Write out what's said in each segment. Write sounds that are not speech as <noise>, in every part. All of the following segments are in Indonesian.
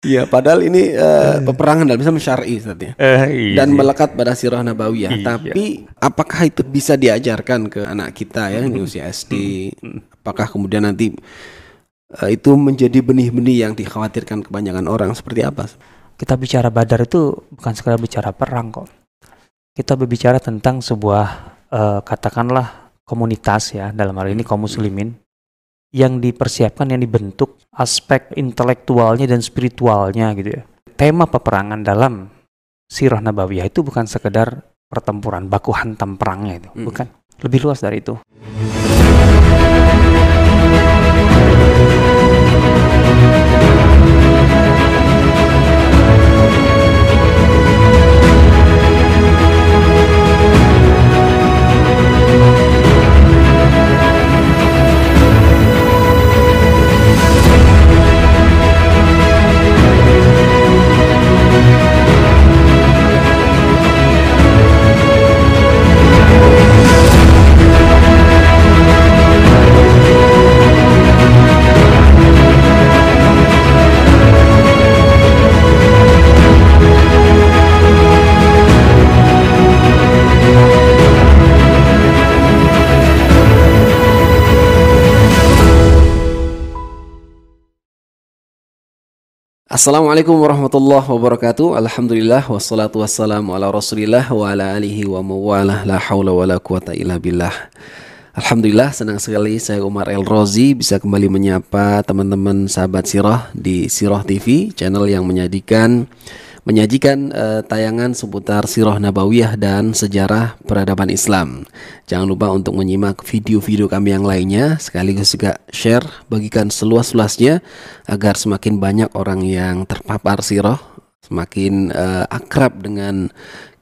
Iya, padahal ini uh, peperangan dalam Islam syar'i ya. Eh, iya, Dan iya. melekat pada sirah nabawiyah. Iya. Tapi apakah itu bisa diajarkan ke anak kita ya di usia SD? Apakah kemudian nanti uh, itu menjadi benih-benih yang dikhawatirkan kebanyakan orang seperti apa? kita bicara badar itu bukan sekadar bicara perang kok. Kita berbicara tentang sebuah eh, katakanlah komunitas ya dalam hal ini kaum muslimin yang dipersiapkan yang dibentuk aspek intelektualnya dan spiritualnya gitu ya. Tema peperangan dalam sirah nabawiyah itu bukan sekedar pertempuran baku hantam perangnya itu, Hmm. bukan. Lebih luas dari itu. Assalamualaikum warahmatullahi wabarakatuh. Alhamdulillah wassalatu wassalamu ala Rasulillah wa ala alihi wa mawalah la haula wala quwata illa billah. Alhamdulillah senang sekali saya Umar El Rozi bisa kembali menyapa teman-teman sahabat Sirah di Sirah TV, channel yang menyajikan menyajikan eh, tayangan seputar Sirah Nabawiyah dan sejarah peradaban Islam. Jangan lupa untuk menyimak video-video kami yang lainnya sekaligus juga share bagikan seluas-luasnya agar semakin banyak orang yang terpapar sirah, semakin eh, akrab dengan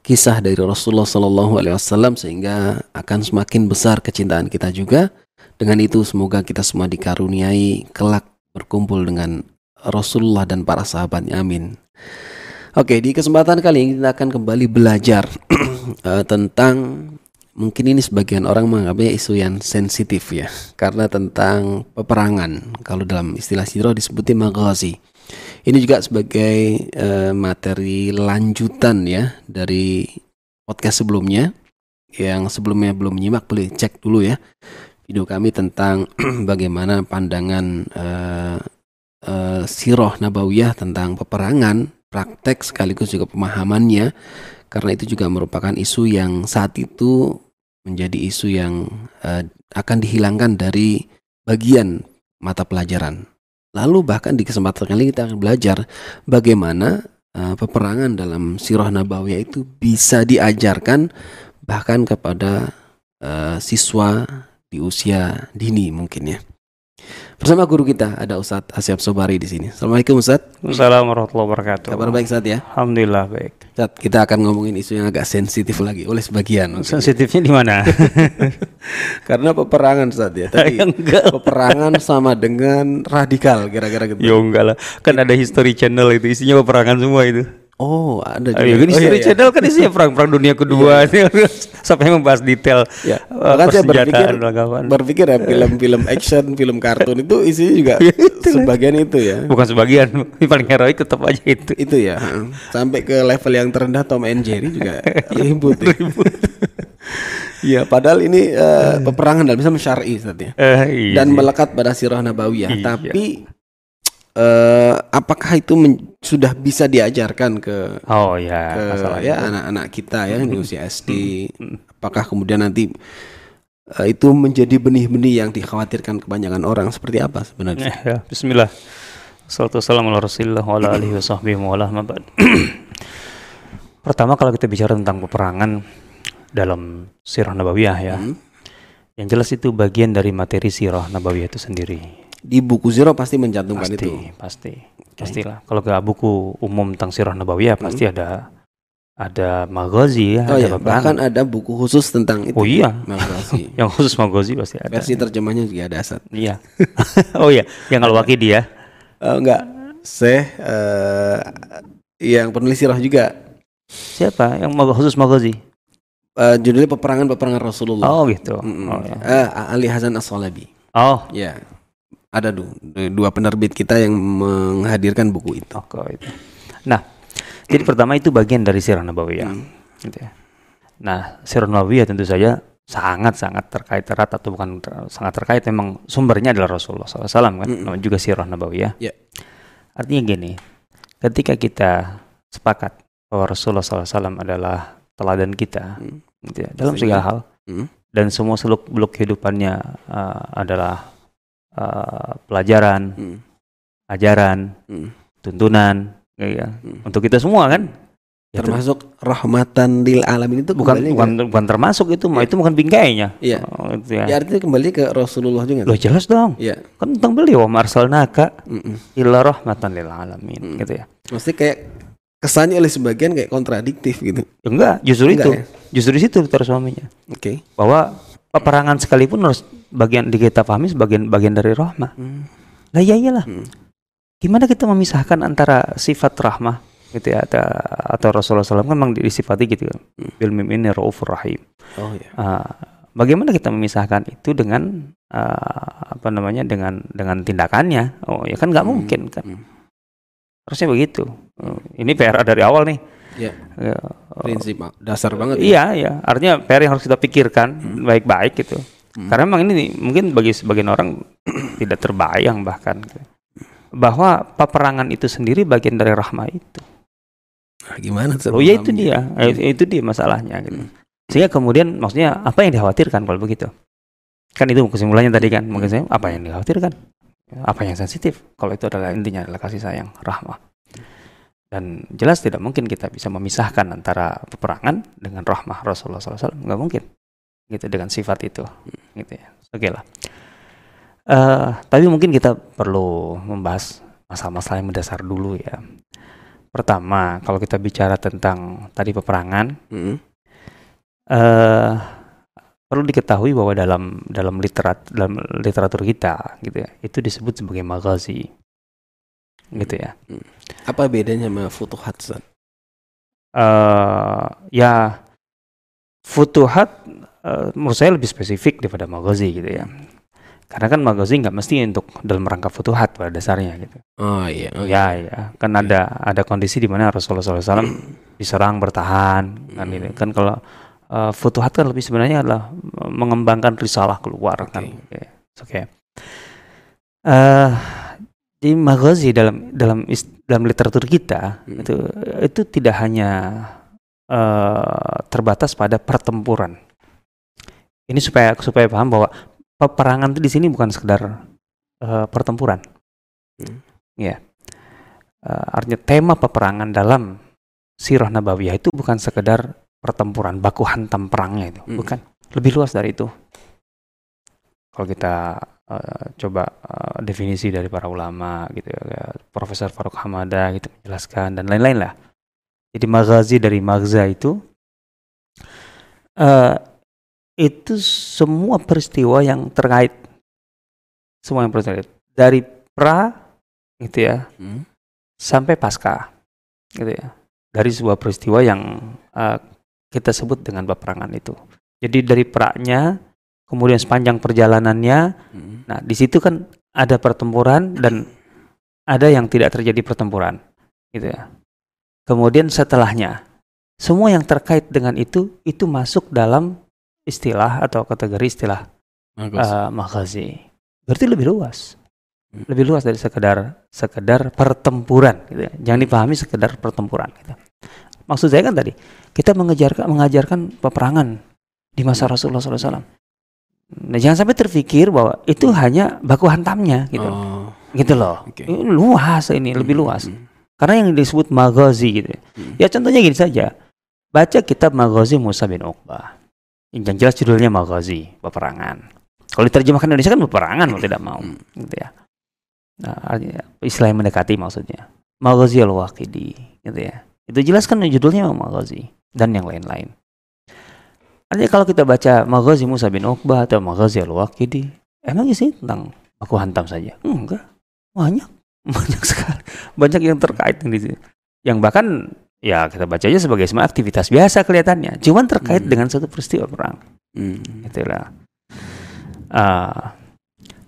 kisah dari Rasulullah Sallallahu Alaihi Wasallam sehingga akan semakin besar kecintaan kita juga. Dengan itu semoga kita semua dikaruniai kelak berkumpul dengan Rasulullah dan para sahabatnya. Amin. Oke, di kesempatan kali ini kita akan kembali belajar <clears throat> eh, tentang mungkin ini sebagian orang menganggapnya isu yang sensitif ya, karena tentang peperangan. Kalau dalam istilah sirah disebutin maghazi. Ini juga sebagai eh, materi lanjutan ya dari podcast sebelumnya. Yang sebelumnya belum menyimak boleh cek dulu ya video kami tentang <clears throat> bagaimana pandangan eh, eh, sirah nabawiyah tentang peperangan praktek sekaligus juga pemahamannya karena itu juga merupakan isu yang saat itu menjadi isu yang eh, akan dihilangkan dari bagian mata pelajaran. Lalu bahkan di kesempatan kali ini kita akan belajar bagaimana eh, peperangan dalam sirah nabawiyah itu bisa diajarkan bahkan kepada eh, siswa di usia dini mungkin ya. Bersama guru kita ada Ustadz Asyaf Sobari di sini. Assalamualaikum Ustadz. Assalamualaikum warahmatullahi wabarakatuh. Kabar baik Ustadz ya? Alhamdulillah baik. Ustadz, kita akan ngomongin isu yang agak sensitif lagi oleh sebagian. Sensitifnya di mana? <laughs> Karena peperangan Ustadz ya. Tapi <laughs> enggak. peperangan sama dengan radikal kira-kira gitu. Ya enggak lah, kan ada History Channel itu isinya peperangan semua itu. Oh, ada juga. Ayo, kan Oh, iya, iya. Channel kan isinya perang-perang dunia kedua, <laughs> sampai membahas detail Ya, eh, bahkan saya berpikir, berpikir ya film-film <laughs> action, film kartun itu isinya juga <laughs> sebagian itu ya. Bukan sebagian, paling heroik tetap aja itu. Itu ya, sampai ke level yang terendah Tom and Jerry juga ribut. Ya. Iya, padahal ini eh, peperangan dalam Islam syar'i ya. Eh, iya. dan melekat pada sirah nabawiyah. Iya. Tapi eh, apakah itu men- sudah bisa diajarkan ke Oh ya, ke masalah ya anak-anak kita ya di usia <laughs> SD? Apakah kemudian nanti eh, itu menjadi benih-benih yang dikhawatirkan kebanyakan orang seperti apa sebenarnya? Eh, ya, Bismillah. Salatu wassalamu ala Rasulillah wa ala alihi wa sahbihi wa ala ma ba'd. <clears throat> Pertama kalau kita bicara tentang peperangan dalam sirah nabawiyah ya. Hmm. Yang jelas itu bagian dari materi sirah nabawiyah itu sendiri. Di buku Zero pasti mencantumkan Pasti, itu. pasti. Pastilah. Kalau ke buku umum tentang sirah nabawiyah pasti ada ada maghazi ya, Hmm. Oh ada ya, peperangan. bahkan ada buku khusus tentang itu. Oh iya. Maghazi. <laughs> yang khusus maghazi pasti ada. Versi terjemahnya juga ada Asad. Iya. <laughs> oh iya, yang al-Waqidi ya. Eh, enggak, saya eh, yang penulis sirah juga Siapa? Yang khusus maghazi? Eh, judulnya peperangan peperangan Rasulullah. Oh gitu. Mm-mm. Oh, ya. Eh, Ali Hasan As-Salabi. oh Ya. Ada du- dua penerbit kita yang menghadirkan buku itu. Oke itu. Nah, jadi pertama itu bagian dari sirah nabawiyah. Hmm. Gitu ya. Nah, sirah nabawiyah tentu saja sangat-sangat terkait erat atau bukan ter- sangat terkait memang sumbernya adalah Rasulullah SAW kan, Mm-mm. namanya juga sirah nabawiyah. Ya. Artinya gini, ketika kita sepakat bahwa Rasulullah SAW adalah teladan kita, Hmm. gitu ya, dalam segala hal, Hmm. dan semua seluk beluk kehidupannya uh, adalah uh, pelajaran, Hmm. ajaran, Hmm. tuntunan, ya, Hmm. untuk kita semua kan. Ya, Termasuk rahmatan lil alamin itu bukan bukan bukan termasuk itu Iya. itu bukan bingkainya. Iya. Oh, itu ya. ya artinya kembali ke Rasulullah juga. Loh jelas dong. Iya. Kan tentang beliau marsalnaka Mm-mm. illa rahmatan lil alamin Hmm. gitu ya. Maksudnya kayak kesannya oleh sebagian kayak kontradiktif gitu. Ya enggak, justru Enggak itu. ya? Justru di situ terus suaminya. Oke. Bahwa peperangan sekalipun harus bagian di kita pahami sebagian bagian dari rahmah. Hmm. Lah iya iyalah. Hmm. Gimana kita memisahkan antara sifat rahmah gitu ya atau, atau Rasulullah SAW kan memang disifati gitu kan. Hmm. Bil mim ini raufur rahim. Oh ya. Ah, bagaimana kita memisahkan itu dengan ah, apa namanya dengan dengan tindakannya? Oh ya kan nggak Hmm. mungkin kan. Hmm. Harusnya begitu. Oh, ini PR dari awal nih. Iya. Ya, Prinsip ah, dasar banget. ya. Iya, iya. Artinya PR yang harus kita pikirkan Hmm. baik-baik gitu. Hmm. Karena memang ini mungkin bagi sebagian orang <clears throat> tidak terbayang bahkan bahwa peperangan itu sendiri bagian dari rahmah itu. Nah, gimana tuh? Oh ya itu dia, Eh, itu dia masalahnya gitu. Hmm. Sehingga kemudian maksudnya apa yang dikhawatirkan kalau begitu? Kan itu kesimpulannya tadi kan, mungkin saya apa yang dikhawatirkan? Apa yang sensitif? Kalau itu adalah intinya adalah kasih sayang, rahmah. Dan jelas tidak mungkin kita bisa memisahkan antara peperangan dengan rahmah Rasulullah SAW. Nggak mungkin. Gitu dengan sifat itu. Gitu ya. Oke lah. Eh, tapi mungkin kita perlu membahas masalah-masalah yang mendasar dulu ya. Pertama, kalau kita bicara tentang tadi peperangan, Mm-mm. eh perlu diketahui bahwa dalam dalam literat dalam literatur kita gitu ya itu disebut sebagai magazi gitu ya Apa bedanya sama futuhat? Eh ya futuhat eh, menurut saya lebih spesifik daripada magazi gitu ya karena kan magazi nggak mesti untuk dalam rangka futuhat pada dasarnya gitu Oh iya. Oh, ya ya kan ada ada kondisi di mana Rasulullah SAW <clears throat> diserang bertahan kan Hmm. ini kan kalau eh, futuhat kan lebih sebenarnya adalah mengembangkan risalah keluar kan Oke. Oke. oke Eh, di maghazi dalam dalam dalam literatur kita Hmm. itu itu tidak hanya eh, terbatas pada pertempuran ini supaya supaya paham bahwa peperangan itu di sini bukan sekedar eh, pertempuran. Hmm. ya Eh, artinya tema peperangan dalam sirah nabawiyah itu bukan sekedar pertempuran baku hantam perangnya itu. Hmm. bukan. Lebih luas dari itu. Kalau kita eh, coba eh, definisi dari para ulama gitu ya Profesor Faruk Hamada gitu menjelaskan dan lain-lain lah. Jadi maghazi dari magza itu eh itu semua peristiwa yang terkait. Semua yang terkait. Dari pra gitu ya Hmm. sampai pasca gitu ya. Dari sebuah peristiwa yang eh, kita sebut dengan peperangan itu. Jadi dari praknya kemudian sepanjang perjalanannya Hmm. nah di situ kan ada pertempuran dan ada yang tidak terjadi pertempuran gitu ya. Kemudian setelahnya semua yang terkait dengan itu itu masuk dalam istilah atau kategori istilah Bagus. uh, makhazi. Berarti lebih luas. Hmm. Lebih luas dari sekedar sekedar pertempuran gitu ya. Jangan dipahami sekedar pertempuran gitu. Maksud saya kan tadi, kita mengejarkan mengajarkan peperangan di masa Rasulullah SAW. Nah, jangan sampai terpikir bahwa itu hanya baku hantamnya gitu. Oh. Gitu loh. Oke. Ini luas ini, lebih luas. Hmm. Karena yang disebut maghazi gitu. ya. Hmm. Ya contohnya gini saja. Baca kitab Maghazi Musa bin Uqbah. Yang jelas judulnya Maghazi, peperangan. Kalau diterjemahkan Indonesia kan peperangan mau tidak mau, Hmm. gitu ya. Nah, istilah yang mendekati maksudnya. Maghazi al-Waqidi, gitu ya. Itu jelas kan judulnya Maghazi dan yang lain-lain. Artinya kalau kita baca Maghazi Musa bin Uqbah atau Maghazi al-Waqidi, emang sih tentang baku hantam saja? Enggak. Banyak, <laughs> banyak sekali. Banyak yang terkait itu. Yang bahkan ya kita baca aja sebagai semua aktivitas biasa kelihatannya. Cuman terkait Hmm. dengan satu peristiwa perang. Hmm. Itulah. Ah,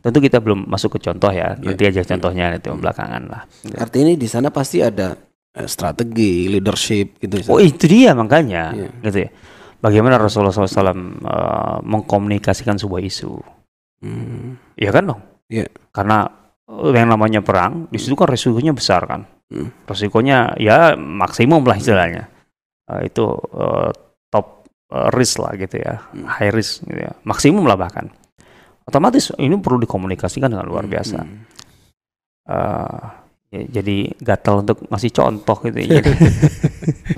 Tentu kita belum masuk ke contoh ya. Iya. Nanti aja contohnya nanti belakangan lah. Artinya di sana pasti ada eh, strategi, leadership gitu. Oh itu dia makanya, Iya. gitu ya. Bagaimana Rasulullah SAW eh, mengkomunikasikan sebuah isu? Hmm. Iya kan dong? Iya. Karena yang namanya perang, di situ kan resikonya besar kan. Hmm. Resikonya ya maksimum lah istilahnya. Eh, itu eh, top eh, risk lah gitu ya, Hmm. high risk gitu ya, maksimum lah bahkan. Otomatis ini perlu dikomunikasikan dengan luar biasa. Hmm. Eh, ya, jadi gatal untuk ngasih contoh gitu. ya. <laughs>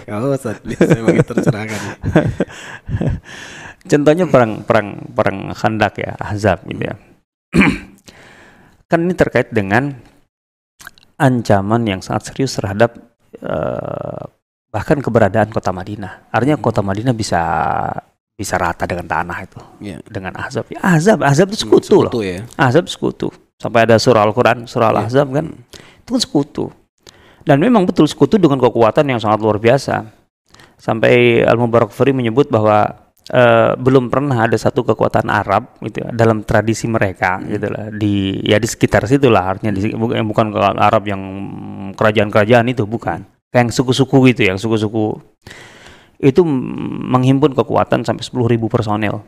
<laughs> Oh, itu tercerahkan. contohnya perang perang perang Khandak ya, Ahzab gitu ya. Kan ini terkait dengan ancaman yang sangat serius terhadap eh, bahkan keberadaan kota Madinah. Artinya kota Madinah bisa bisa rata dengan tanah itu Iya. dengan Ahzab. Ya, Ahzab, Ahzab itu sekutu loh. Sekutu ya. Ahzab sekutu. Sampai ada surah Al-Quran, surah Iya. Al-Ahzab kan. Itu kan sekutu. Dan memang betul sekutu dengan kekuatan yang sangat luar biasa. Sampai Al-Mubarak Furi menyebut bahwa eh, belum pernah ada satu kekuatan Arab gitu ya, dalam tradisi mereka gitu lah. Di ya di sekitar situ lah artinya di, bukan Arab yang kerajaan-kerajaan itu bukan. Kayak yang suku-suku gitu yang suku-suku. Itu menghimpun kekuatan sampai 10.000 personel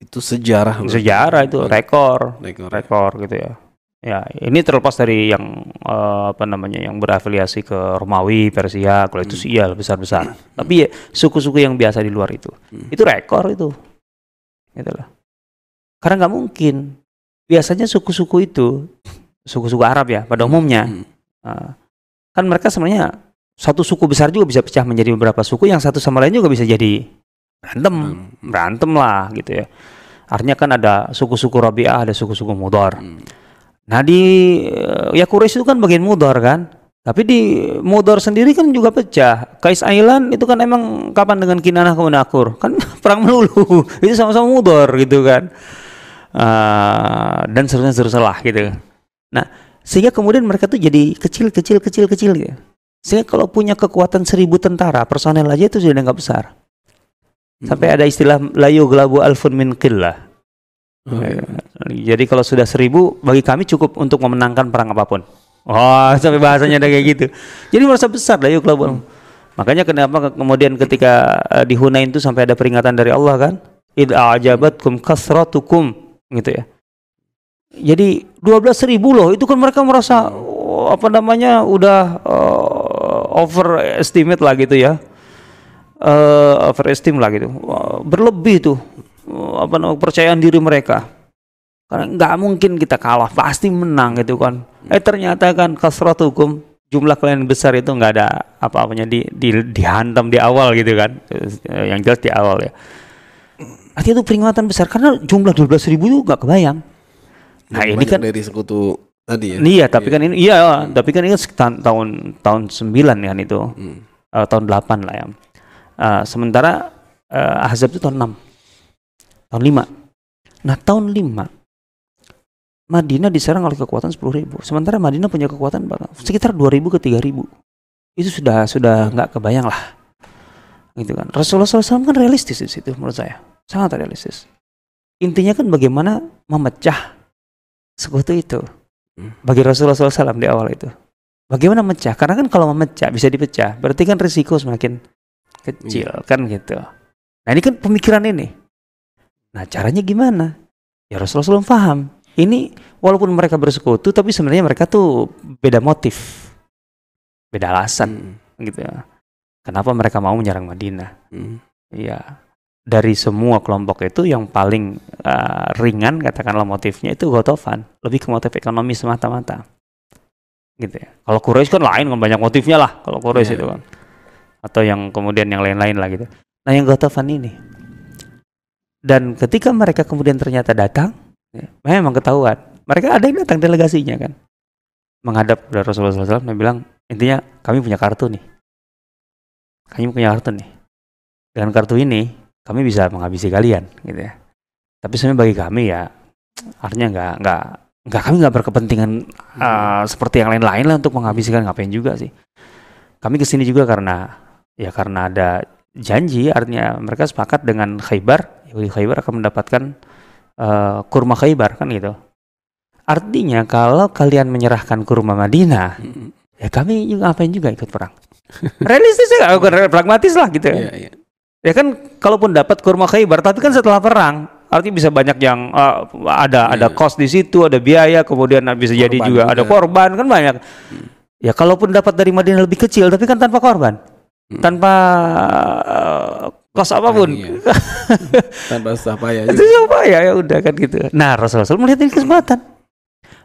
Itu sejarah. sejarah itu rekor. Rekor. rekor gitu ya. Ya, ini terlepas dari yang eh, apa namanya yang berafiliasi ke Romawi, Persia, kalau itu sih iya besar-besar. Tapi ya suku-suku yang biasa di luar itu, Hmm. itu rekor itu, gitu loh. Karena nggak mungkin. Biasanya suku-suku itu, suku-suku Arab ya pada umumnya, Hmm. eh, kan mereka sebenarnya satu suku besar juga bisa pecah menjadi beberapa suku, yang satu sama lain juga bisa jadi berantem, Hmm. berantem lah gitu ya. Artinya kan ada suku-suku Rabi'ah, ada suku-suku Mudar. Hmm. Nah di eh, ya Quraisy itu kan bagian Mudar kan. Tapi di Mudar sendiri kan juga pecah. Kais Island itu kan emang kapan dengan Kinanah ke Akur? Kan <laughs> perang melulu. <laughs> itu sama-sama Mudar gitu kan. Ah, dan seterusnya seterusnya lah gitu. Nah, sehingga kemudian mereka tuh jadi kecil kecil kecil kecil gitu. Sehingga kalau punya kekuatan seribu tentara, personel aja itu sudah nggak besar. Sampai ada istilah layu gelabu alfun min qillah. Oh, iya. Jadi kalau sudah seribu, bagi kami cukup untuk memenangkan perang apa pun. Wah, <laughs> sampai bahasanya ada kayak gitu. Jadi merasa besar lah yuk kelabun. Makanya kenapa ke- kemudian ketika eh, di Hunain itu sampai ada peringatan dari Allah kan? Id a'jabatkum kasratukum gitu ya. Jadi 12 ribu loh, itu kan mereka merasa oh, apa namanya udah eh, overestimate lah gitu ya. Eh overestimate lah gitu. Wah, berlebih tuh apa namanya kepercayaan diri mereka. Karena nggak mungkin kita kalah, pasti menang gitu kan. Eh ternyata kan kasrat hukum jumlah kalian besar itu nggak ada apa-apanya di, di dihantam di awal gitu kan. Eh, Yang jelas di awal ya. Artinya itu peringatan besar karena jumlah 12 ribu itu nggak kebayang. Nah ini kan dari sekutu tadi ya. Iya, tapi kan ini iya, tapi kan ini tahun tahun tahun 9 kan itu. Hmm. Eh, tahun 8 lah ya. Eh, sementara eh, Ahzab itu tahun 6. Tahun 5. Nah, tahun 5 Madinah diserang oleh kekuatan 10.000. Sementara Madinah punya kekuatan sekitar 2.000 ke 3.000. Itu sudah sudah nggak kebayang lah. Gitu kan. Rasulullah SAW kan realistis di situ menurut saya. Sangat realistis. Intinya kan bagaimana memecah sekutu itu. Bagi Rasulullah SAW di awal itu. Bagaimana memecah? Karena kan kalau memecah bisa dipecah, berarti kan risiko semakin kecil kan gitu. Nah ini kan pemikiran ini. Nah caranya gimana? Ya Rasulullah SAW paham. Ini walaupun mereka bersekutu, tapi sebenarnya mereka tuh beda motif, beda alasan Hmm. gitu ya. Kenapa mereka mau menyerang Madinah? Hmm. Iya. Dari semua kelompok itu yang paling uh, ringan katakanlah motifnya itu Gotofan, lebih ke motif ekonomi semata-mata. Gitu ya. Kalau Quraisy kan lain kan banyak motifnya lah kalau Quraisy Iya. itu kan. Atau yang kemudian yang lain-lain lah gitu. Nah, yang Gotofan ini. Dan ketika mereka kemudian ternyata datang, ya, memang ketahuan. Mereka ada yang datang delegasinya kan. Menghadap kepada Rasulullah SAW dan bilang, intinya kami punya kartu nih. Kami punya kartu nih. Dengan kartu ini, kami bisa menghabisi kalian gitu ya. Tapi sebenarnya bagi kami ya artinya nggak nggak nggak kami nggak berkepentingan uh, seperti yang lain-lain lah untuk menghabisi kalian ngapain juga sih. Kami ke sini juga karena ya karena ada janji artinya mereka sepakat dengan Khaybar Yahudi Khaybar akan mendapatkan eh, kurma Khaybar kan gitu. Artinya kalau kalian menyerahkan kurma Madinah, Mm. ya kami juga ngapain juga ikut perang. <laughs> Realistis ya, bukan pragmatis lah gitu. Iya, iya. Ya kan kalaupun dapat kurma Khaybar, tapi kan setelah perang, artinya bisa banyak yang eh, ada ada Iya. cost di situ, ada biaya, kemudian bisa jadi Korban juga, juga. ada korban kan banyak. Ya kalaupun dapat dari Madinah lebih kecil, tapi kan tanpa korban, Hmm. tanpa eh, kos apa pun. Iya. <laughs> Tanpa susah payah Itu juga. siapa ya ya udah kan gitu. Nah Rasulullah SAW melihat ini kesempatan.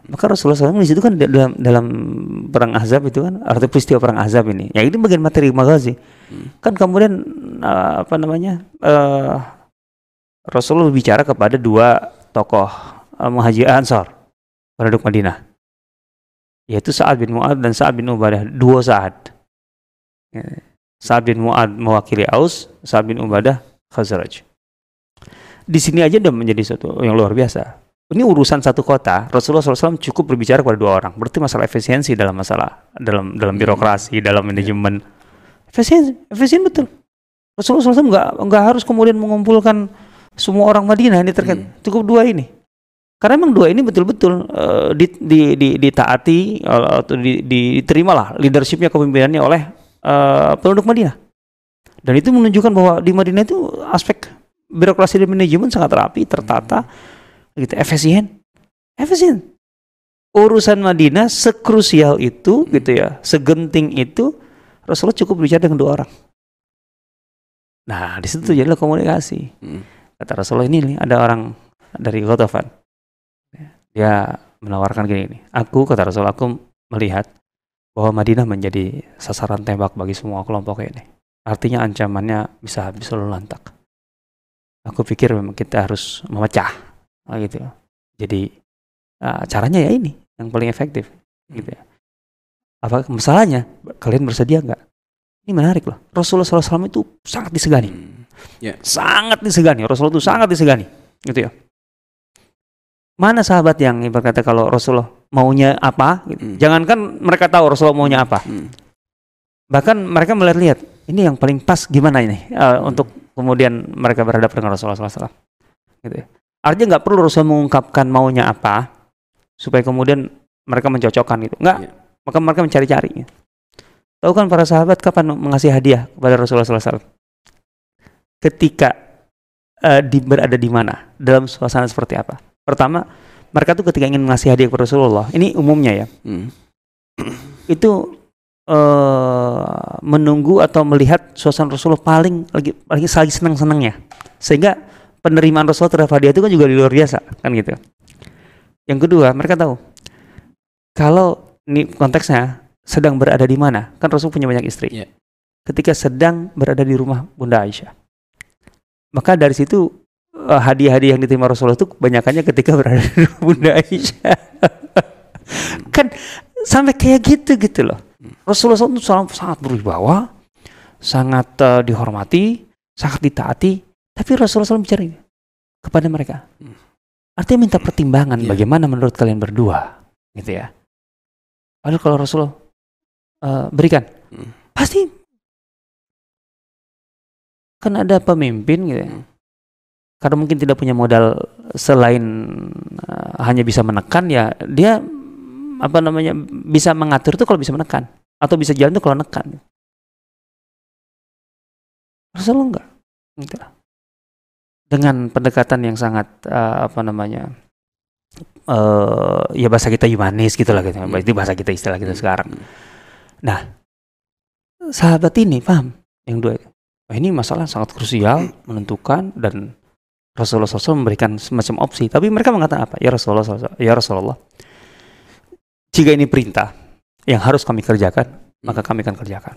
Maka Rasulullah SAW di situ kan dalam dalam perang Ahzab itu kan arti peristiwa perang Ahzab ini. Ya ini bagian materi magazi. Kan kemudian eh, apa namanya eh Rasulullah bicara kepada dua tokoh uh, Muhajir Ansor penduduk Madinah yaitu Sa'ad bin Mu'ad dan Sa'ad bin Ubadah dua Sa'ad Ya. Sa'ad bin Mu'ad mewakili Aus Sa'ad bin Ubadah Khazraj. Di sini aja udah menjadi suatu yang luar biasa. Ini urusan satu kota Rasulullah SAW cukup berbicara kepada dua orang. Berarti masalah efisiensi dalam masalah dalam dalam birokrasi dalam manajemen. Efisien efisien betul. Rasulullah SAW nggak nggak harus kemudian mengumpulkan semua orang Madinah. Ini terkait Hmm. cukup dua ini. Karena memang dua ini betul-betul eh, di, di, di, ditaati eh, atau di, di, diterimalah leadershipnya kepemimpinannya oleh eh, penduduk Madinah. Dan itu menunjukkan bahwa di Madinah itu aspek birokrasi dan manajemen sangat rapi tertata gitu efisien. Efisien. Urusan Madinah sekrusial itu gitu ya segenting itu Rasulullah cukup bicara dengan dua orang. Nah di situ jadilah komunikasi. Hmm. kata Rasulullah ini nih ada orang dari Ghatafan dia menawarkan gini nih aku kata Rasulullah aku melihat bahwa Madinah menjadi sasaran tembak bagi semua kelompok ini. Artinya ancamannya bisa habis lalu lantak. Aku pikir memang kita harus memecah. Ah, gitu. Jadi ah, caranya ya ini yang paling efektif gitu ya. Apa masalahnya? Kalian bersedia nggak? Ini menarik loh. Rasulullah SAW itu sangat disegani. Hmm. sangat disegani. Rasulullah itu sangat disegani gitu ya. Mana sahabat yang berkata kalau Rasulullah maunya apa gitu. Hmm. jangankan mereka tahu Rasulullah maunya apa Hmm. bahkan mereka melihat-lihat ini yang paling pas gimana ini eh, untuk kemudian mereka berhadapan dengan Rasulullah SAW gitu ya. artinya nggak perlu Rasul mengungkapkan maunya apa supaya kemudian mereka mencocokkan gitu nggak Iya. maka mereka mencari-cari gitu. tahu kan para sahabat kapan mengasih hadiah kepada Rasulullah SAW ketika eh, di, berada di mana dalam suasana seperti apa pertama mereka tuh ketika ingin mengasih hadiah kepada Rasulullah ini umumnya ya. Hmm. <clears throat> itu eh menunggu atau melihat suasana Rasulullah paling lagi lagi lagi senang senangnya sehingga penerimaan Rasulullah terhadap hadiah itu kan juga luar biasa kan gitu. Yang kedua mereka tahu kalau ini konteksnya sedang berada di mana? Kan Rasul punya banyak istri. Iya. ketika sedang berada di rumah Bunda Aisyah. Maka dari situ hadiah-hadiah yang diterima Rasulullah itu kebanyakannya ketika berada di rumah Bunda Aisyah <laughs> kan sampai kayak gitu gitu loh Rasulullah SAW itu sangat, berwibawa sangat eh, dihormati sangat ditaati tapi Rasulullah SAW bicara ini kepada mereka artinya minta pertimbangan Iya. bagaimana menurut kalian berdua gitu ya padahal kalau Rasulullah eh, berikan Hmm. pasti kan ada pemimpin gitu ya Hmm. Karena mungkin tidak punya modal selain eh, hanya bisa menekan ya dia apa namanya bisa mengatur tuh kalau bisa menekan atau bisa jalan tuh kalau nekan Rasulullah enggak gitu. dengan pendekatan yang sangat eh, apa namanya eh ya bahasa kita humanis gitu lah gitu Hmm. itu bahasa kita istilah kita Hmm. sekarang Hmm. sahabat ini paham yang dua itu Wah, ini masalah sangat krusial menentukan dan Rasulullah SAW memberikan semacam opsi tapi mereka mengatakan apa ya Rasulullah SAW, ya Rasulullah jika ini perintah yang harus kami kerjakan maka kami akan kerjakan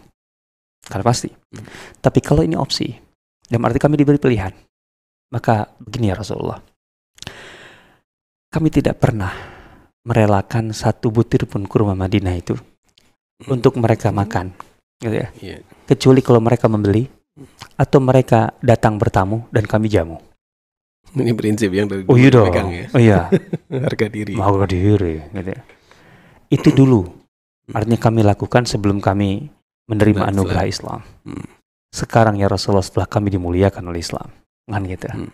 kalau pasti Hmm. tapi kalau ini opsi dalam arti kami diberi pilihan maka begini ya Rasulullah kami tidak pernah merelakan satu butir pun kurma Madinah itu untuk mereka makan gitu ya Iya. kecuali kalau mereka membeli atau mereka datang bertamu dan kami jamu. Ini prinsip yang dari Oh dulu iya dong. dipegang ya. Oh iya, <laughs> Harga diri. mau diri gitu ya. Itu dulu artinya kami lakukan sebelum kami menerima Islam. anugerah Islam. Hmm. Sekarang ya Rasulullah setelah kami dimuliakan oleh Islam. Kan gitu. Hmm.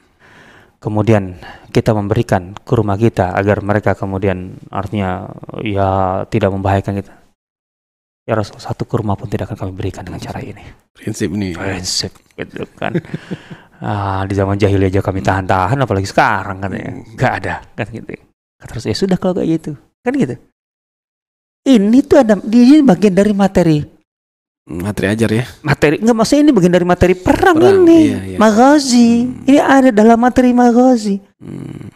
kemudian kita memberikan ke rumah kita agar mereka kemudian artinya ya tidak membahayakan kita. Ya Rasul satu kurma pun tidak akan kami berikan dengan cara ini. Prinsip ini. Prinsip gitu kan. ah, di zaman jahiliyah aja kami tahan-tahan apalagi sekarang kan ya. Gak ada kan gitu. Terus ya sudah kalau kayak gitu. Kan gitu. Ini tuh ada ini bagian dari materi Materi ajar ya. materi nggak maksudnya ini bagian dari materi perang, Perang, ini iya, iya. magazi Hmm. ini ada dalam materi magazi Hmm.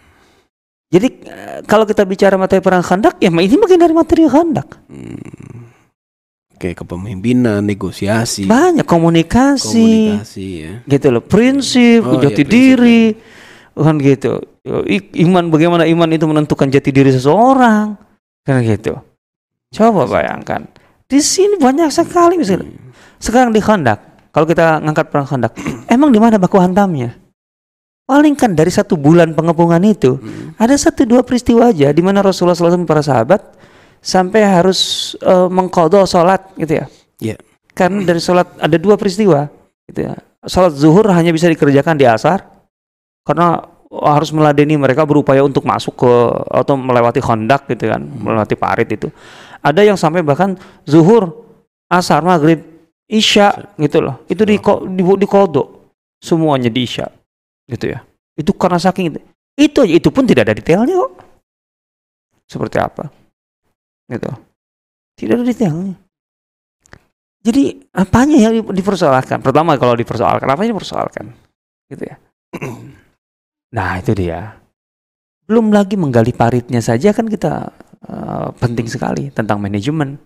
jadi eh, kalau kita bicara materi perang khandak ya ini bagian dari materi khandak Hmm. Oke, kepemimpinan, negosiasi, banyak komunikasi, komunikasi ya. gitu loh prinsip Oh, jati iya, prinsip, diri. kan gitu. Iman bagaimana iman itu menentukan jati diri seseorang? Kan gitu. Coba bayangkan. Di sini banyak sekali misalnya. Hmm. Sekarang di Khandak, kalau kita ngangkat perang Khandak, <clears throat> emang di mana baku hantamnya? Paling kan dari satu bulan pengepungan itu, Hmm. ada satu dua peristiwa aja di mana Rasulullah SAW para sahabat sampai harus eh, mengkodok sholat gitu ya. Iya. Karena dari sholat ada dua peristiwa gitu ya. Sholat zuhur hanya bisa dikerjakan di asar karena harus meladeni mereka berupaya untuk masuk ke atau melewati Khandak gitu kan, melewati parit itu. Ada yang sampai bahkan zuhur, asar, maghrib, isya gitu loh. Itu di di, di kodok semuanya di isya gitu ya. Itu karena saking itu. Itu itu pun tidak ada detailnya kok. Seperti apa? Gitu. Tidak ada detailnya. Jadi apanya yang di- dipersoalkan? Pertama kalau dipersoalkan, apa yang dipersoalkan? Gitu ya. <clears throat> Nah itu dia. Belum lagi menggali paritnya saja kan kita eh, penting sekali tentang manajemen.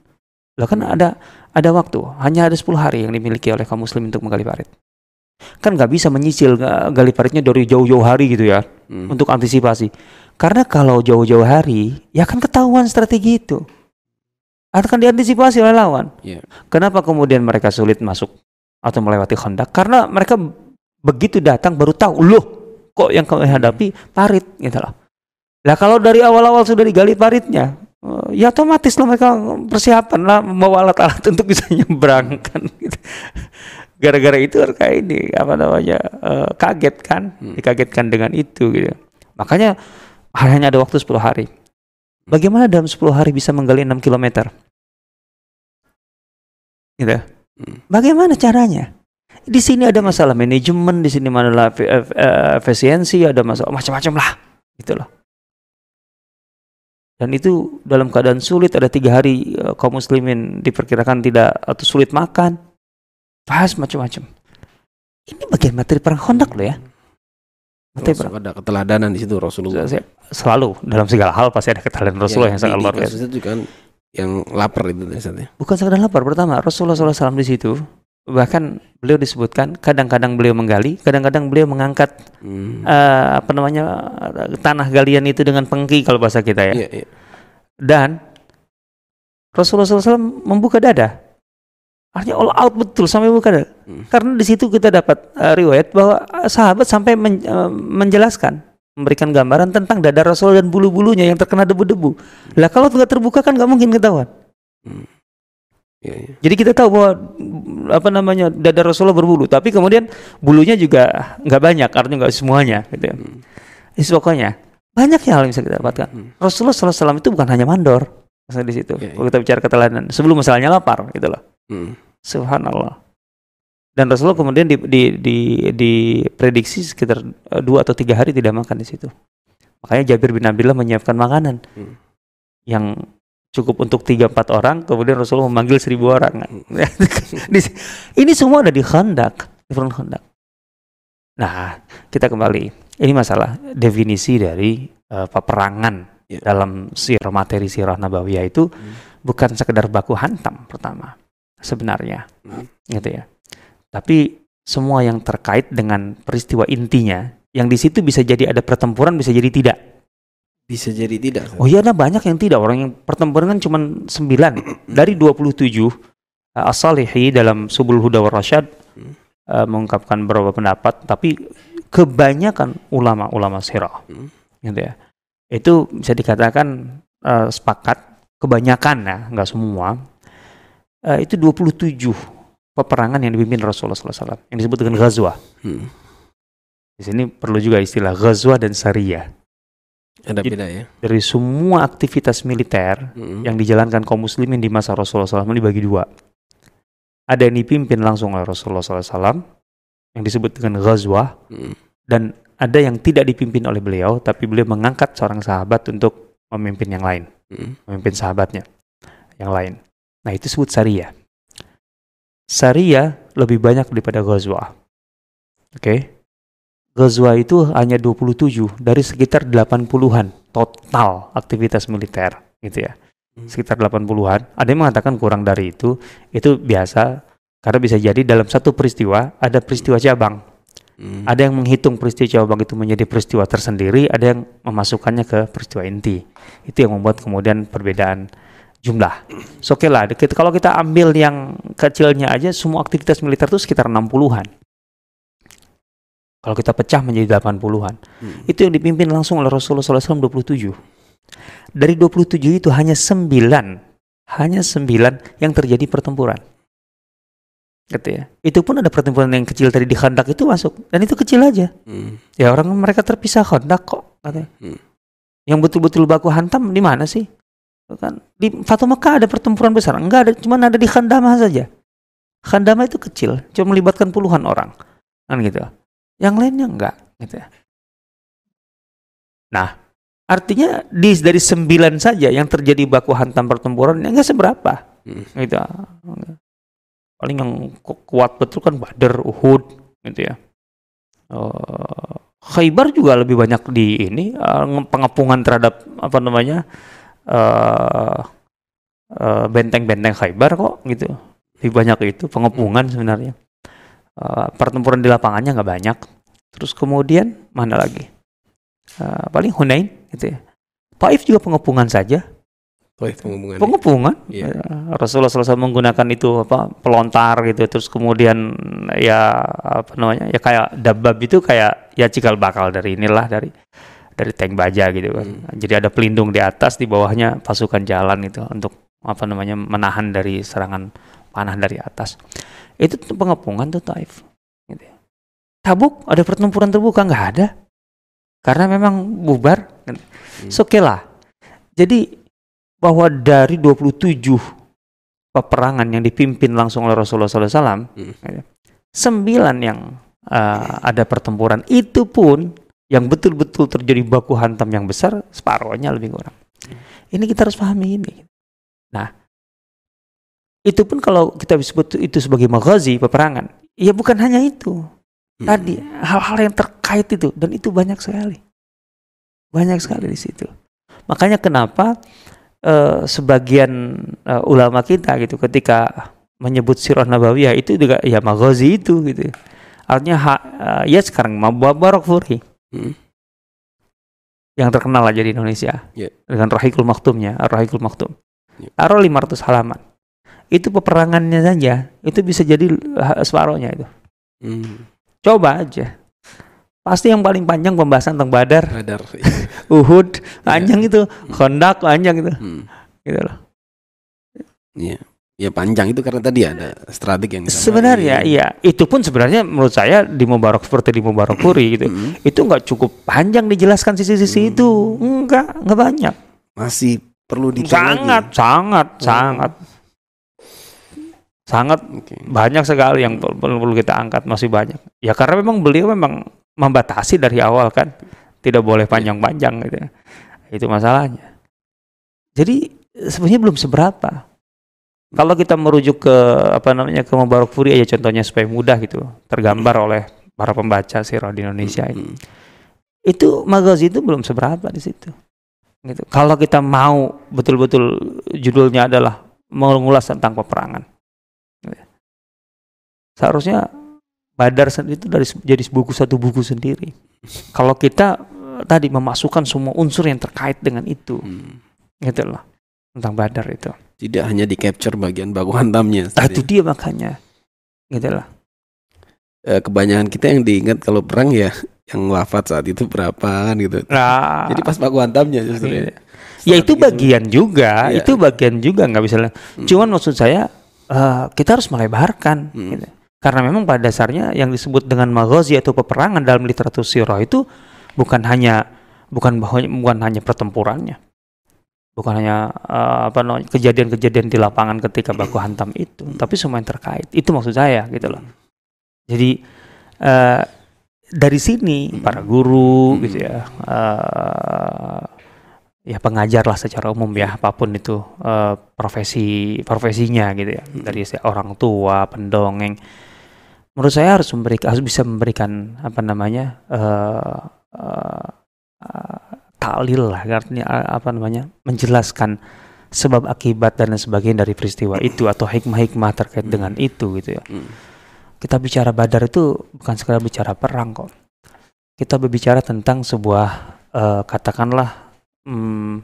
Lah kan ada ada waktu, hanya ada 10 hari yang dimiliki oleh kaum muslim untuk menggali parit. Kan nggak bisa menyicil gali paritnya dari jauh-jauh hari gitu ya Hmm. untuk antisipasi. Karena kalau jauh-jauh hari, ya kan ketahuan strategi itu. Akan diantisipasi oleh lawan. Iya. Kenapa kemudian mereka sulit masuk atau melewati Khandak? Karena mereka begitu datang baru tahu, loh kok yang kami hadapi parit gitu loh. Lah kalau dari awal-awal sudah digali paritnya, eh, ya otomatis lah mereka persiapan lah membawa alat-alat <laughs> untuk bisa nyebrang kan. gitu. Gara-gara itu mereka ini apa namanya eh, kaget kan, Hmm. dikagetkan dengan itu gitu. Makanya hanya ada waktu 10 hari. Bagaimana dalam 10 hari bisa menggali 6 km? Gitu. Hmm. Bagaimana caranya? Di sini ada masalah manajemen, di sini masalah efe- efe- eh, efisiensi, ada masalah macam-macam lah, gitu loh. Dan itu dalam keadaan sulit, ada tiga hari eh, kaum muslimin diperkirakan tidak atau sulit makan, bahas macam-macam. Ini bagian materi perang Khandaq loh ya. Terus perang. ada keteladanan di situ Rasulullah. Saya- Selalu dalam segala hal pasti ada keteladan Rasulullah yang di- sangat luar biasa. itu kan yang lapar itu misalnya. Bukan sekedar lapar. Pertama, Rasulullah SAW di situ bahkan beliau disebutkan kadang-kadang beliau menggali, kadang-kadang beliau mengangkat Hmm. eh, apa namanya tanah galian itu dengan pengki kalau bahasa kita ya. Iya, iya. Dan Rasulullah SAW membuka dada. Artinya all out betul sampai buka dada. Hmm. Karena di situ kita dapat eh, riwayat bahwa eh, sahabat sampai men- eh, menjelaskan memberikan gambaran tentang dada Rasul dan bulu-bulunya yang terkena debu-debu. Lah kalau nggak terbuka kan nggak mungkin ketahuan. Iya, iya. Jadi kita tahu bahwa apa namanya dada Rasulullah berbulu, tapi kemudian bulunya juga nggak banyak, artinya nggak semuanya. Gitu. ya. Hmm. Jadi pokoknya banyak hal yang bisa kita dapatkan. Hmm. Rasulullah SAW itu bukan hanya mandor, di situ. Iya, Kalau kita bicara keteladan, sebelum masalahnya lapar, gitu loh. Hmm. Subhanallah. Dan Rasulullah kemudian di, di, di, diprediksi sekitar eh, dua atau tiga hari tidak makan di situ. Makanya Jabir bin Abdullah menyiapkan makanan Hmm. yang cukup untuk tiga empat orang, kemudian Rasulullah memanggil seribu orang. <laughs> Di- ini semua ada di khandak, di front khandak. Nah, kita kembali. Ini masalah definisi dari eh, peperangan Ya. dalam sirah materi sirah nabawiyah itu Hmm. bukan sekedar baku hantam pertama sebenarnya, Hmm. gitu ya. Tapi semua yang terkait dengan peristiwa intinya, yang di situ bisa jadi ada pertempuran, bisa jadi tidak. Bisa jadi tidak. Oh iya, ada banyak yang tidak. Orang yang pertempuran kan cuma 9 dari 27 uh, As-Salihi dalam Subul Huda war Rasyad Hmm. uh, mengungkapkan beberapa pendapat, tapi kebanyakan ulama-ulama sirah, Hmm. gitu ya. Itu bisa dikatakan uh, sepakat kebanyakan ya, nggak semua. Uh, itu 27 peperangan yang dipimpin Rasulullah SAW yang disebut dengan Ghazwah. Hmm. Di sini perlu juga istilah ghazwa dan syariah. Ada Jadi- beda ya. Dari semua aktivitas militer Mm. yang dijalankan kaum muslimin di masa Rasulullah SAW dibagi dua. Ada yang dipimpin langsung oleh Rasulullah SAW yang disebut dengan ghazwah Mm. dan ada yang tidak dipimpin oleh beliau tapi beliau mengangkat seorang sahabat untuk memimpin yang lain, Mm. memimpin sahabatnya yang lain. Nah, itu disebut syariah. Syariah lebih banyak daripada ghazwah. Oke. Ghazwah itu hanya 27 dari sekitar 80-an total aktivitas militer gitu ya. Hmm. Sekitar 80-an. Ada yang mengatakan kurang dari itu. Itu biasa karena bisa jadi dalam satu peristiwa ada peristiwa cabang. Mm. Ada yang menghitung peristiwa cabang itu menjadi peristiwa tersendiri, ada yang memasukkannya ke peristiwa inti. Itu yang membuat kemudian perbedaan jumlah. So, Oke lah, kita- kalau kita ambil yang kecilnya aja, semua aktivitas militer itu sekitar 60-an. Kalau kita pecah menjadi 80-an. Mm. Itu yang dipimpin langsung oleh Rasulullah SAW 27. Dari 27 itu hanya 9, hanya 9 yang terjadi pertempuran. Gitu ya. Itu pun ada pertempuran yang kecil tadi di Khandak itu masuk dan itu kecil aja. Mm. Ya orang mereka terpisah Khandak kok katanya. Hmm. Yang betul-betul baku hantam di mana sih? Kan di Fatu Mekah ada pertempuran besar. Enggak ada, cuma ada di Khandama saja. Khandama itu kecil, cuma melibatkan puluhan orang. Kan gitu. Yang lainnya enggak gitu ya. Nah, artinya di dari sembilan saja yang terjadi baku hantam pertempuran ya enggak seberapa. Hmm. Gitu. Paling yang ku- kuat betul kan Badar, Uhud gitu ya. Eh, Khaybar juga lebih banyak di ini nge- pengepungan terhadap apa namanya eh eh, benteng-benteng Khaybar kok gitu. Lebih banyak itu pengepungan sebenarnya. Eh, pertempuran di lapangannya nggak banyak. Terus kemudian mana lagi? Eh, paling Hunain gitu ya. Taif juga pengepungan saja. Oh, itu penghubungan. Pengepungan. Ya, Rasulullah SAW menggunakan itu apa pelontar gitu. Terus kemudian ya apa namanya ya kayak dabab itu kayak ya cikal bakal dari inilah dari dari tank baja gitu kan. Hmm. Jadi ada pelindung di atas, di bawahnya pasukan jalan itu untuk apa namanya menahan dari serangan panah dari atas. Itu pengepungan tuh Taif. Gitu ya. Tabuk ada pertempuran terbuka nggak ada. Karena memang bubar. Hmm. So, Oke lah. Jadi bahwa dari 27 peperangan yang dipimpin langsung oleh Rasulullah SAW, Hmm. sembilan yang uh, ada pertempuran itu pun yang betul-betul terjadi baku hantam yang besar, separuhnya lebih kurang. Ini kita harus pahami ini. Nah, itu pun kalau kita sebut itu sebagai maghazi, peperangan, ya bukan hanya itu. Mm. Tadi hal-hal yang terkait itu dan itu banyak sekali. Banyak sekali di situ. Makanya kenapa eh, sebagian eh, ulama kita gitu ketika menyebut sirah nabawiyah itu juga ya maghazi itu gitu. Artinya ha- eh, ya sekarang Mubarak Furi Mm. yang terkenal aja di Indonesia Ya. dengan Rahikul Maktumnya, Rahikul Maktum. Ya. Taruh 500 halaman. Itu peperangannya saja, itu bisa jadi separohnya itu. Mm. Coba aja. Pasti yang paling panjang pembahasan tentang Badar, Radar. <laughs> Uhud, panjang itu, Khandaq panjang itu, Mm. gitu loh. Iya. Ya panjang itu karena tadi ada strategi yang disampaikan. Sebenarnya iya, itu pun sebenarnya menurut saya di Mubarak seperti di Mubarak Puri gitu. Mm. Itu nggak cukup panjang dijelaskan sisi-sisi Hmm. itu. Enggak, enggak banyak. Masih perlu detail Sangat, lagi. sangat, Oh. sangat. Sangat Oke. banyak sekali yang perlu perlu kita angkat, masih banyak. Ya karena memang beliau memang membatasi dari awal kan. Tidak boleh panjang-panjang gitu. Itu masalahnya. Jadi sebenarnya belum seberapa. Kalau kita merujuk ke apa namanya ke Mubarak Furi aja contohnya supaya mudah gitu, tergambar oleh para pembaca sirah di Indonesia ini. Mm. Itu magazi itu belum seberapa di situ. Gitu. Kalau kita mau betul-betul judulnya adalah mengulas tentang peperangan. Gitu. Seharusnya Badar sendiri itu dari jadi buku satu buku sendiri. Kalau kita eh, tadi memasukkan semua unsur yang terkait dengan itu, Mm. gitu loh. Tentang Badar itu. Tidak hanya di capture bagian baku hantamnya. Nah, itu dia makanya. Gitu loh. Eh, kebanyakan kita yang diingat kalau perang ya yang wafat saat itu berapa kan gitu. Nah, Jadi pas baku hantamnya justru ya. Iya. Ya itu Strategi bagian juga, Iya. itu bagian juga nggak bisa. Hmm. Cuman maksud saya eh, kita harus melebarkan. Hmm. gitu. Karena memang pada dasarnya yang disebut dengan maghazi atau peperangan dalam literatur sirah itu bukan hanya bukan bahwa bukan hanya pertempurannya. Bukan hanya uh, apa kejadian-kejadian di lapangan ketika baku hantam itu, tapi semua yang terkait. Itu maksud saya gitu loh. Jadi uh, dari sini para guru gitu ya uh, ya pengajar lah secara umum ya apa pun itu uh, profesi profesinya gitu ya dari orang tua pendongeng menurut saya harus memberikan harus bisa memberikan apa namanya uh, uh, talil lah artinya apa namanya menjelaskan sebab akibat dan sebagainya dari peristiwa itu atau hikmah-hikmah terkait dengan itu gitu ya kita bicara badar itu bukan sekadar bicara perang kok. Kita berbicara tentang sebuah uh, katakanlah um,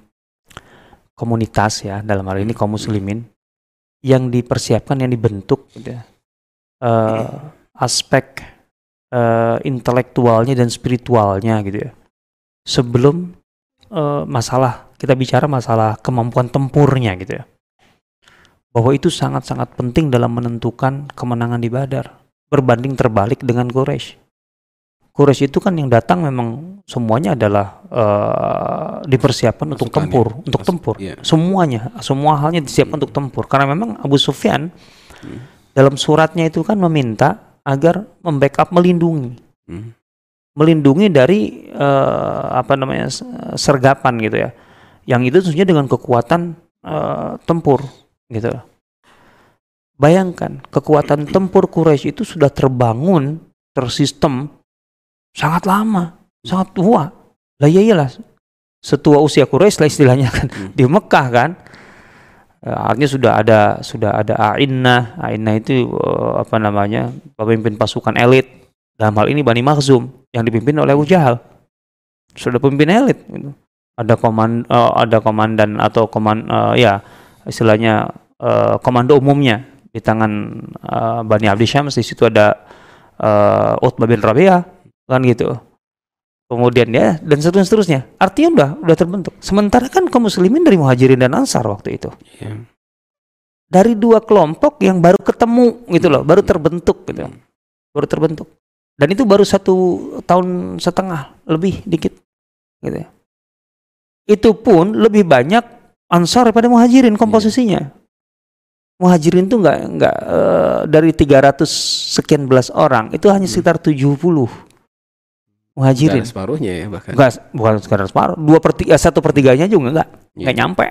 komunitas ya dalam hal ini kaum muslimin yang dipersiapkan yang dibentuk gitu ya. Uh, aspek uh, intelektualnya dan spiritualnya gitu ya. Sebelum uh, masalah kita bicara masalah kemampuan tempurnya gitu ya. Bahwa itu sangat-sangat penting dalam menentukan kemenangan di Badar berbanding terbalik dengan Quraisy. Quraisy itu kan yang datang memang semuanya adalah uh, dipersiapkan untuk tempur, ya. untuk tempur. Yeah. Semuanya, semua halnya disiapkan hmm. untuk tempur. Karena memang Abu Sufyan hmm. dalam suratnya itu kan meminta agar membackup melindungi. Hmm. Melindungi dari uh, apa namanya sergapan gitu ya. Yang itu tentunya dengan kekuatan uh, tempur gitu Bayangkan, kekuatan tempur Quraisy itu sudah terbangun, tersistem sangat lama, sangat tua. Lah iya iyalah, setua usia Quraisy lah istilahnya kan hmm. di Mekah kan. Ya, artinya sudah ada sudah ada Ainnah, Ainnah itu uh, apa namanya? pemimpin pasukan elit. Dalam hal ini Bani Makhzum yang dipimpin oleh Abu Jahal. Sudah pemimpin elit gitu. Ada koman uh, ada komandan atau koman uh, ya istilahnya uh, komando umumnya di tangan uh, Bani Abdi Syams. Di situ ada uh, Utbah bin Rabi'ah kan gitu. Kemudian ya dan seterusnya seterusnya. Artinya udah udah terbentuk. Sementara kan kaum muslimin dari muhajirin dan ansar waktu itu. Yeah. dari dua kelompok yang baru ketemu gitu loh baru terbentuk gitu. Baru terbentuk dan itu baru satu tahun setengah lebih dikit gitu ya itu pun lebih banyak ansar daripada muhajirin komposisinya muhajirin itu nggak nggak uh, dari 300 sekian belas orang itu hanya hmm. sekitar 70 muhajirin. Gak separuhnya ya bahkan. Gak, bukan sekitar separuh. Dua per tiga, satu per tiganya juga nggak yeah. nggak nyampe.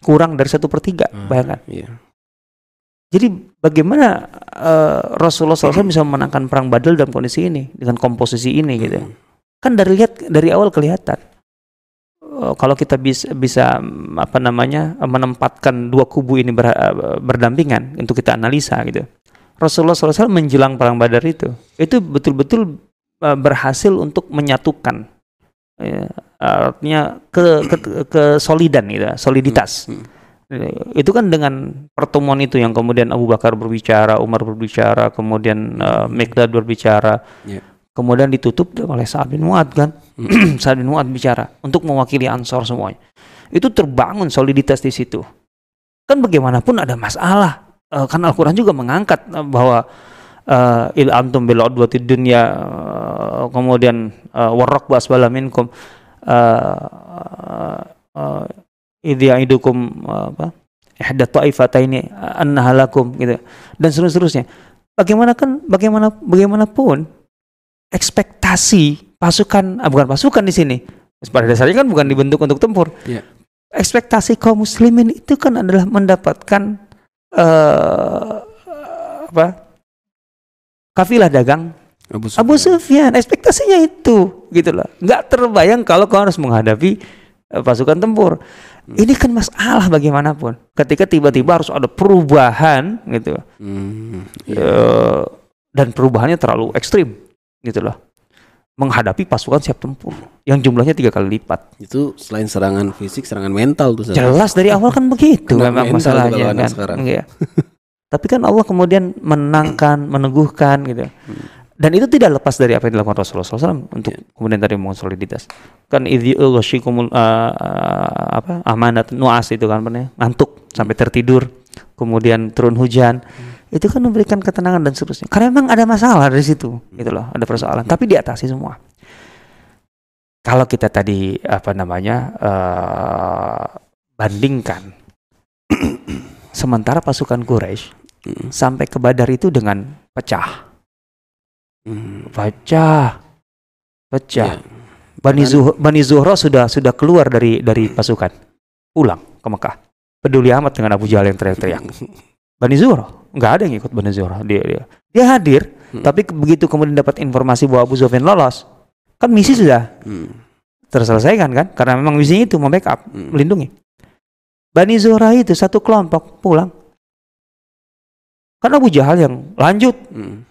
Kurang dari satu per tiga, uh, bayangkan. Yeah. Jadi bagaimana uh, Rasulullah SAW bisa memenangkan perang Badal dalam kondisi ini dengan komposisi ini gitu? Hmm. Kan dari lihat dari awal kelihatan Eh, kalau kita bisa bisa apa namanya menempatkan dua kubu ini ber, eh, berdampingan untuk kita analisa gitu. Rasulullah SAW menjelang perang Badar itu itu betul-betul uh, berhasil untuk menyatukan ya, artinya ke, ke kesolidan gitu, soliditas. Hmm. Hmm. Itu kan dengan pertemuan itu yang kemudian Abu Bakar berbicara, Umar berbicara, kemudian uh, Mikdad berbicara. Yeah kemudian ditutup oleh Sa'ad bin Mu'ad kan? Hmm. <clears throat> Sa'ad bin Mu'ad bicara untuk mewakili Ansor semuanya. Itu terbangun soliditas di situ. Kan bagaimanapun ada masalah. Uh, kan Al-Quran juga mengangkat uh, bahwa uh, il antum bil udwati dunya uh, kemudian uh, warrak basbala minkum. Uh, uh, idukum uh, apa ihda ta'ifataini annahalakum gitu dan seterusnya bagaimana kan bagaimana bagaimanapun ekspektasi pasukan, ah, bukan pasukan di sini. Pada dasarnya kan bukan dibentuk untuk tempur. Yeah. Ekspektasi kaum muslimin itu kan adalah mendapatkan uh, apa? Kafilah dagang Abu Sufyan. Abu Sufyan. Ekspektasinya itu, gitu loh. Nggak terbayang kalau kau harus menghadapi uh, pasukan tempur. Hmm. Ini kan masalah bagaimanapun. Ketika tiba-tiba harus ada perubahan, gitu. Hmm, yeah. uh, dan perubahannya terlalu ekstrim gitu loh menghadapi pasukan siap tempur yang jumlahnya tiga kali lipat. Itu selain serangan fisik, serangan mental tuh. Jelas dari awal kan begitu memang masalahnya kan. Sekarang. Ya. Tapi kan Allah kemudian menangkan, meneguhkan gitu. Hmm. Dan itu tidak lepas dari apa yang dilakukan Rasulullah SAW untuk yeah. kemudian tadi membangun soliditas. Kan idhi uh, uh, apa amanat nuas itu kan benar ngantuk sampai tertidur, kemudian turun hujan. Hmm itu kan memberikan ketenangan dan seterusnya. Karena memang ada masalah dari situ, gitu loh, ada persoalan. Tapi diatasi semua. Kalau kita tadi apa namanya uh, bandingkan, <clears throat> sementara pasukan Quraisy Hmm. sampai ke Badar itu dengan pecah, Hmm. pecah, pecah. Ya. Bani, Zuh- Bani Zuhra sudah sudah keluar dari dari pasukan, pulang ke Mekah. Peduli amat dengan Abu Jahal yang teriak-teriak. <laughs> Bani Zuhra nggak ada yang ikut Bani Zuhra. Dia dia, dia hadir, Hmm. tapi begitu kemudian dapat informasi bahwa Abu Sufyan lolos, kan misi sudah Hmm. terselesaikan kan? Karena memang misinya itu membackup, Hmm. melindungi. Bani Zuhra itu satu kelompok pulang. Kan Abu Jahal yang lanjut, Hmm.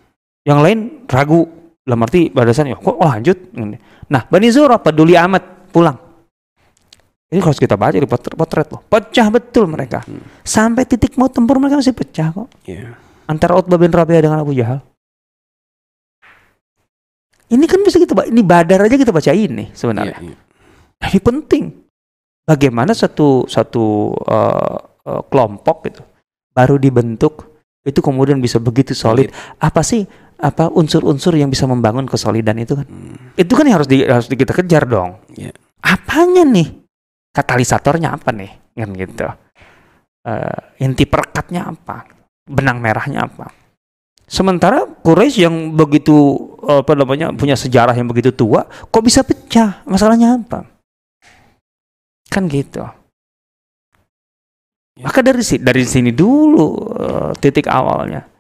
Yang lain ragu. Dalam arti badasan ya kok lanjut. Nah Bani Zuhra peduli amat pulang. Ini harus kita baca di potret, potret loh. Pecah betul mereka. Hmm. Sampai titik mau tempur mereka masih pecah kok. Ya. Antara Utbah bin Rabi'ah dengan Abu Jahal. Ini kan bisa kita ba- ini badar aja kita baca ini sebenarnya. Ya, ya. Nah, ini penting. Bagaimana satu satu eh, eh, kelompok gitu baru dibentuk itu kemudian bisa begitu solid. Apa sih apa unsur-unsur yang bisa membangun kesolidan itu kan? Hmm. Itu kan yang harus di, harus di- kita kejar dong. Iya. Apanya nih? Katalisatornya apa nih? Kan gitu. Eh, inti perekatnya apa? Benang merahnya apa? Sementara Quraisy yang begitu apa namanya punya sejarah yang begitu tua, kok bisa pecah? Masalahnya apa? Kan gitu. Ya. Maka dari dari sini dulu eh, titik awalnya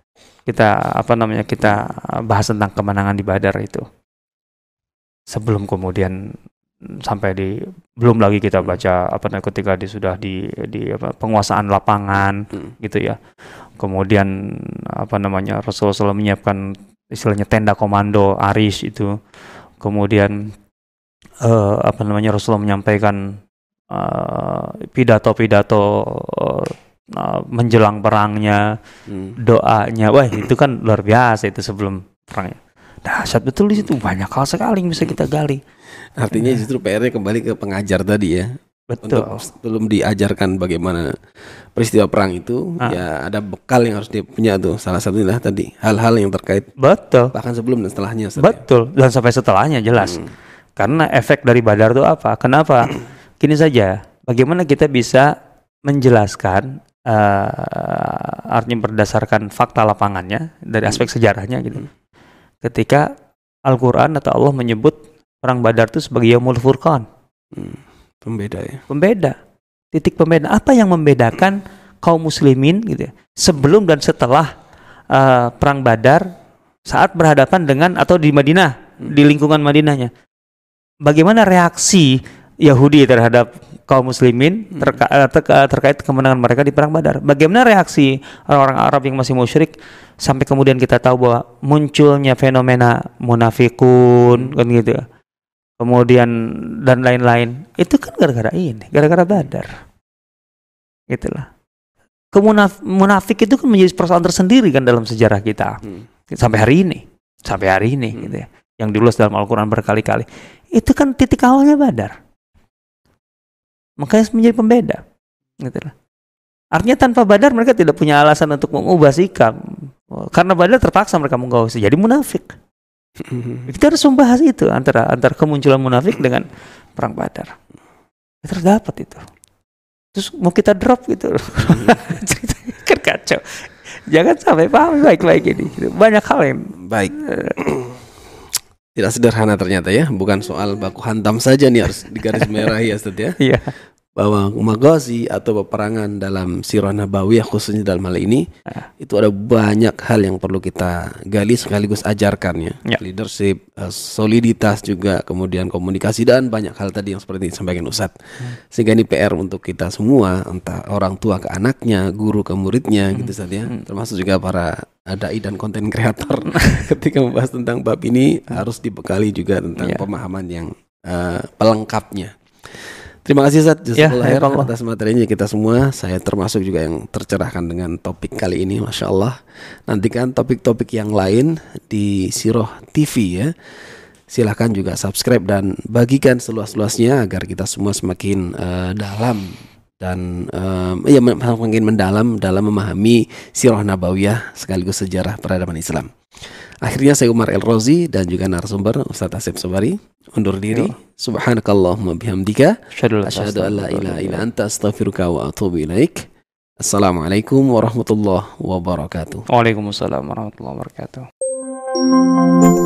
kita apa namanya kita bahas tentang kemenangan di Badar itu. Sebelum kemudian mm, sampai di belum lagi kita baca apa namanya ketika di sudah di di apa penguasaan lapangan Hmm. gitu ya. Kemudian apa namanya Rasulullah SAW menyiapkan istilahnya tenda komando Aris itu. Kemudian eh, apa namanya Rasulullah menyampaikan eh, pidato-pidato eh, eh, menjelang perangnya, Hmm. doanya. Wah, itu kan luar biasa itu sebelum perangnya. Dahsyat betul di situ banyak hal sekali yang bisa kita gali. Artinya justru PR-nya kembali ke pengajar tadi ya. Betul. Untuk belum diajarkan bagaimana peristiwa perang itu, Ah. ya ada bekal yang harus dia punya tuh. Salah satunya tadi hal-hal yang terkait Betul. bahkan sebelum dan setelahnya. Ustaz, ya. Betul. Dan sampai setelahnya jelas. Hmm. Karena efek dari Badar itu apa? Kenapa? <clears throat> Gini saja, bagaimana kita bisa menjelaskan eh artinya berdasarkan fakta lapangannya dari aspek sejarahnya gitu. Ketika Al-Qur'an atau Allah menyebut perang Badar itu sebagai Yaumul Furqan, Hmm. Pembeda ya. pembeda. Titik pembeda. Apa yang membedakan kaum muslimin gitu ya, sebelum dan setelah eh, perang Badar saat berhadapan dengan atau di Madinah, di lingkungan Madinahnya. Bagaimana reaksi Yahudi terhadap kaum muslimin terka- eh, terka- terkait kemenangan mereka di perang Badar? Bagaimana reaksi orang-orang Arab yang masih musyrik sampai kemudian kita tahu bahwa munculnya fenomena munafikun kan gitu. ya. Kemudian dan lain-lain. Itu kan gara-gara ini, gara-gara Badar. Gitulah. Kemunaf munafik itu kan menjadi persoalan tersendiri kan dalam sejarah kita Hmm. sampai hari ini sampai hari ini Hmm. gitu ya yang diulas dalam Al-Quran berkali-kali itu kan titik awalnya Badar makanya menjadi pembeda gitu lah artinya tanpa Badar mereka tidak punya alasan untuk mengubah sikap. Karena Badar terpaksa mereka mengubah sikap. jadi munafik. <laughs> Kita harus membahas itu antara antara kemunculan munafik dengan perang Badar. Kita harus dapat itu. Terus mau kita drop gitu <laughs> kan kacau. Jangan sampai paham baik-baik ini. Banyak hal yang Baik. Tidak sederhana ternyata ya, bukan soal baku hantam saja nih harus digaris merahi ya Ustaz ya. <laughs> Iya. Bahwa magazi atau peperangan dalam sirah nabawiyah khususnya dalam hal ini Ah. itu ada banyak hal yang perlu kita gali sekaligus ajarkan ya. Ya. Leadership, eh, soliditas juga, kemudian komunikasi dan banyak hal tadi yang seperti disampaikan Ustadz. Sehingga ini PR untuk kita semua, entah orang tua ke anaknya, guru ke muridnya gitu Ustadz ya. Termasuk juga para dai dan konten kreator <laughs> ketika membahas tentang bab ini harus dibekali juga tentang Ya. pemahaman yang eh, pelengkapnya. Terima kasih Ustaz Ya, Jazakallah atas materinya kita semua. Saya termasuk juga yang tercerahkan dengan topik kali ini, masya Allah. Nantikan topik-topik yang lain di Siroh TV ya. Silahkan juga subscribe dan bagikan seluas-luasnya agar kita semua semakin eh, dalam dan um, ya makin mendalam dalam memahami sirah nabawiyah sekaligus sejarah peradaban Islam. Akhirnya saya Umar El Rozi dan juga narasumber Ustaz Asep Sobari undur diri. Subhanakallahumma bihamdika Asyhadu asyhadu an la ilaha illa anta astaghfiruka wa atubu ilaik. Assalamualaikum warahmatullahi wabarakatuh. Waalaikumsalam warahmatullahi wabarakatuh.